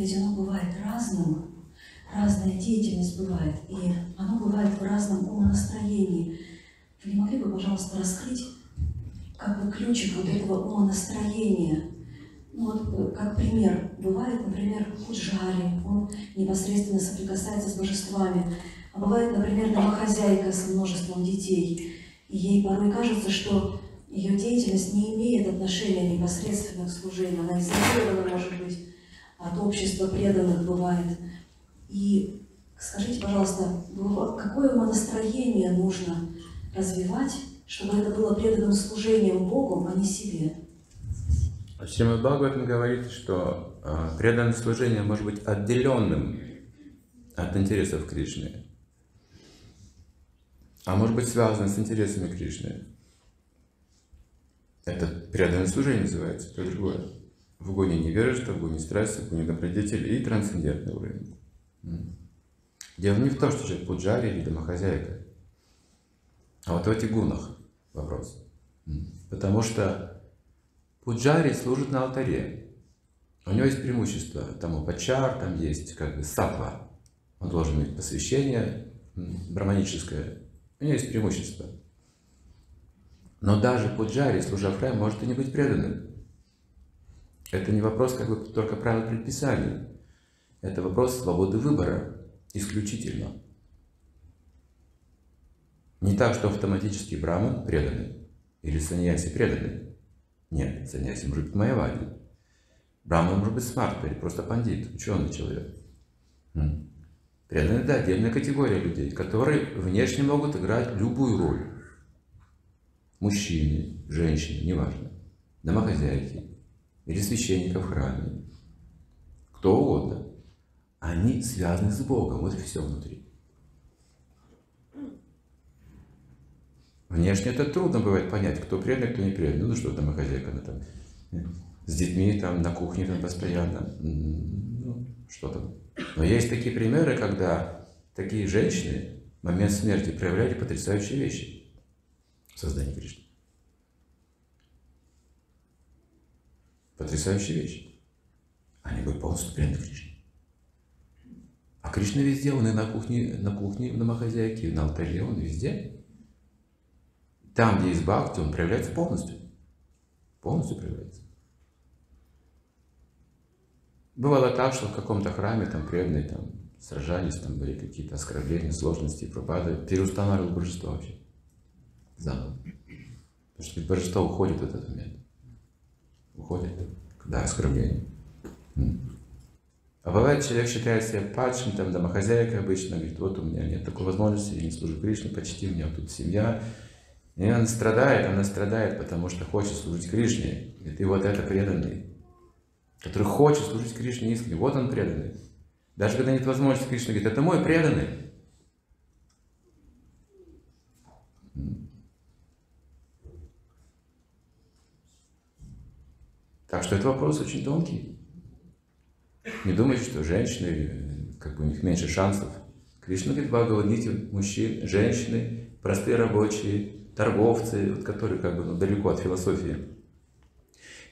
ведь оно бывает разным, разная деятельность бывает, и оно бывает в разном умонастроении. Вы не могли бы, пожалуйста, раскрыть как бы ключик вот этого умонастроения? Ну вот, э, как пример, бывает, например, Пуджари, он непосредственно соприкасается с божествами, а бывает, например, домохозяйка с множеством детей, и ей порой кажется, что ее деятельность не имеет отношения непосредственно к служению, она изолирована, может быть, от общества преданных бывает. И скажите, пожалуйста, какое умонастроение нужно развивать, чтобы это было преданным служением Богу, а не себе? Шримад Бхагаватам говорит, что э, преданное служение может быть отделенным от интересов Кришны, а может быть связано с интересами Кришны. Это преданное служение называется, то другое. В угоне невежества, в угоне страсти, в угоне добродетели и трансцендентный уровень. Дело не в том, что человек пуджари или домохозяйка, а вот в этих гунах вопрос. Потому что пуджари служит на алтаре. У него есть преимущество. Там у пачар, там есть как бы сатва. Он должен иметь посвящение браманическое. У него есть преимущество. Но даже пуджари, служа храме, может и не быть преданным. Это не вопрос как бы только правил предписаний. Это вопрос свободы выбора исключительно. Не так, что автоматически браман преданный или саньяси преданный. Нет, саньяси может быть майавади. Браман может быть смарт или просто пандит, ученый человек. Преданные – это отдельная категория людей, которые внешне могут играть любую роль. Мужчины, женщины, неважно, домохозяйки или священника в храме, кто угодно. Они связаны с Богом, вот все внутри. Внешне это трудно бывает понять, кто преданный, кто не преданный. Ну что домохозяйка, она там с детьми там на кухне там постоянно, ну, что там. Но есть такие примеры, когда такие женщины в момент смерти проявляли потрясающие вещи в создании Кришны. Потрясающие вещи. Они были полностью преданы Кришне. А Кришна везде, он и на кухне, на кухне, на домохозяйке, на алтаре, он везде. Там, где есть бхакти, он проявляется полностью. Полностью проявляется. Бывало так, что в каком-то храме там преданные там сражались, там были какие-то оскорбления, сложности, пропады, переустанавливал божество вообще. Заново. Потому что божество уходит в этот момент. Уходит, когда оскорбление. А бывает, человек считает себя падшим, там, домохозяйкой обычно, говорит, вот у меня нет такой возможности, я не служу Кришне почти, у меня тут семья. И она страдает, она страдает, потому что хочет служить Кришне. И ты вот это преданный который хочет служить Кришне искренне. Вот он преданный. Даже когда нет возможности, Кришна говорит, это мой преданный. Так что этот вопрос очень тонкий. Не думайте, что женщины, как бы у них меньше шансов. Кришна говорит, Бхагавадгите, мужчин, женщины, простые рабочие, торговцы, вот, которые как бы ну, далеко от философии.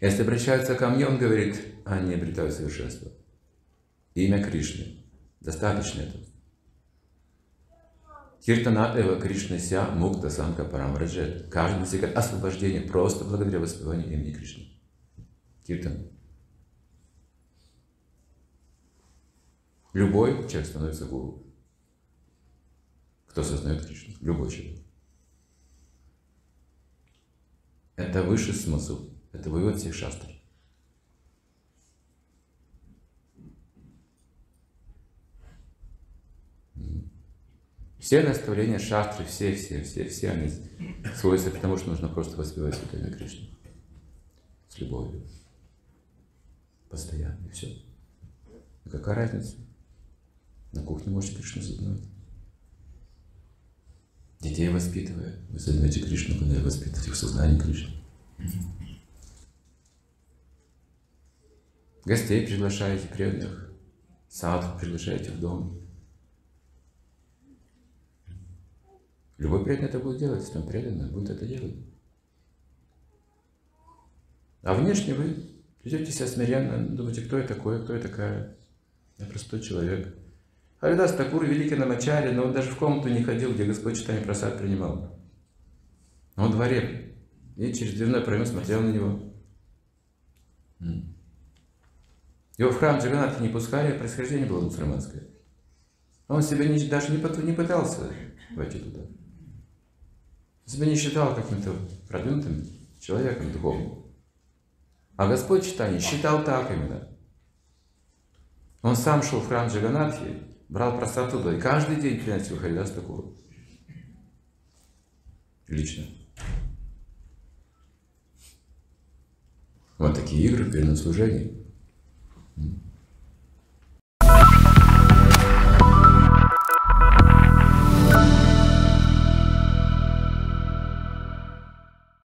Если обращаются ко мне, он говорит, они обретают совершенство. Имя Кришны. Достаточно этого. Киртана Эва Кришна Ся Мукта Санка Парамраджет. Каждый достигает освобождения просто благодаря воспеванию имени Кришны. Киртан. Любой человек становится гуру. Кто сознает Кришну. Любой человек. Это высший смысл это вывод всех шастр. Все наставления шастры, все, все, все, все они к тому, что нужно просто воспевать Святое Кришну. С любовью. Постоянно, и все. А какая разница? На кухне можете Кришну задумать. Детей воспитывая, вы займете Кришну, когда воспитываете в сознании Кришны. Гостей приглашаете, преданных, сад приглашаете в дом. Любой преданный это будет делать, если он преданный, будет это делать. А внешне вы ведете себя смиренно, думаете, кто я такой, кто я такая. Я простой человек. Харидас Такур великий намачари, но он даже в комнату не ходил, где Господь читание просад принимал. Он во дворе. И через дверной проем смотрел на него. Его в храм Джаганатха не пускали, а происхождение было мусульманское. Он себя не, даже не, не пытался войти туда. Себя не считал каким-то продвинутым человеком духовным. А Господь читание считал так именно. Он сам шел в храм Джаганатхи, брал просад туда, и каждый день приносил Харидас Такуру. Лично. Вот такие игры в служении.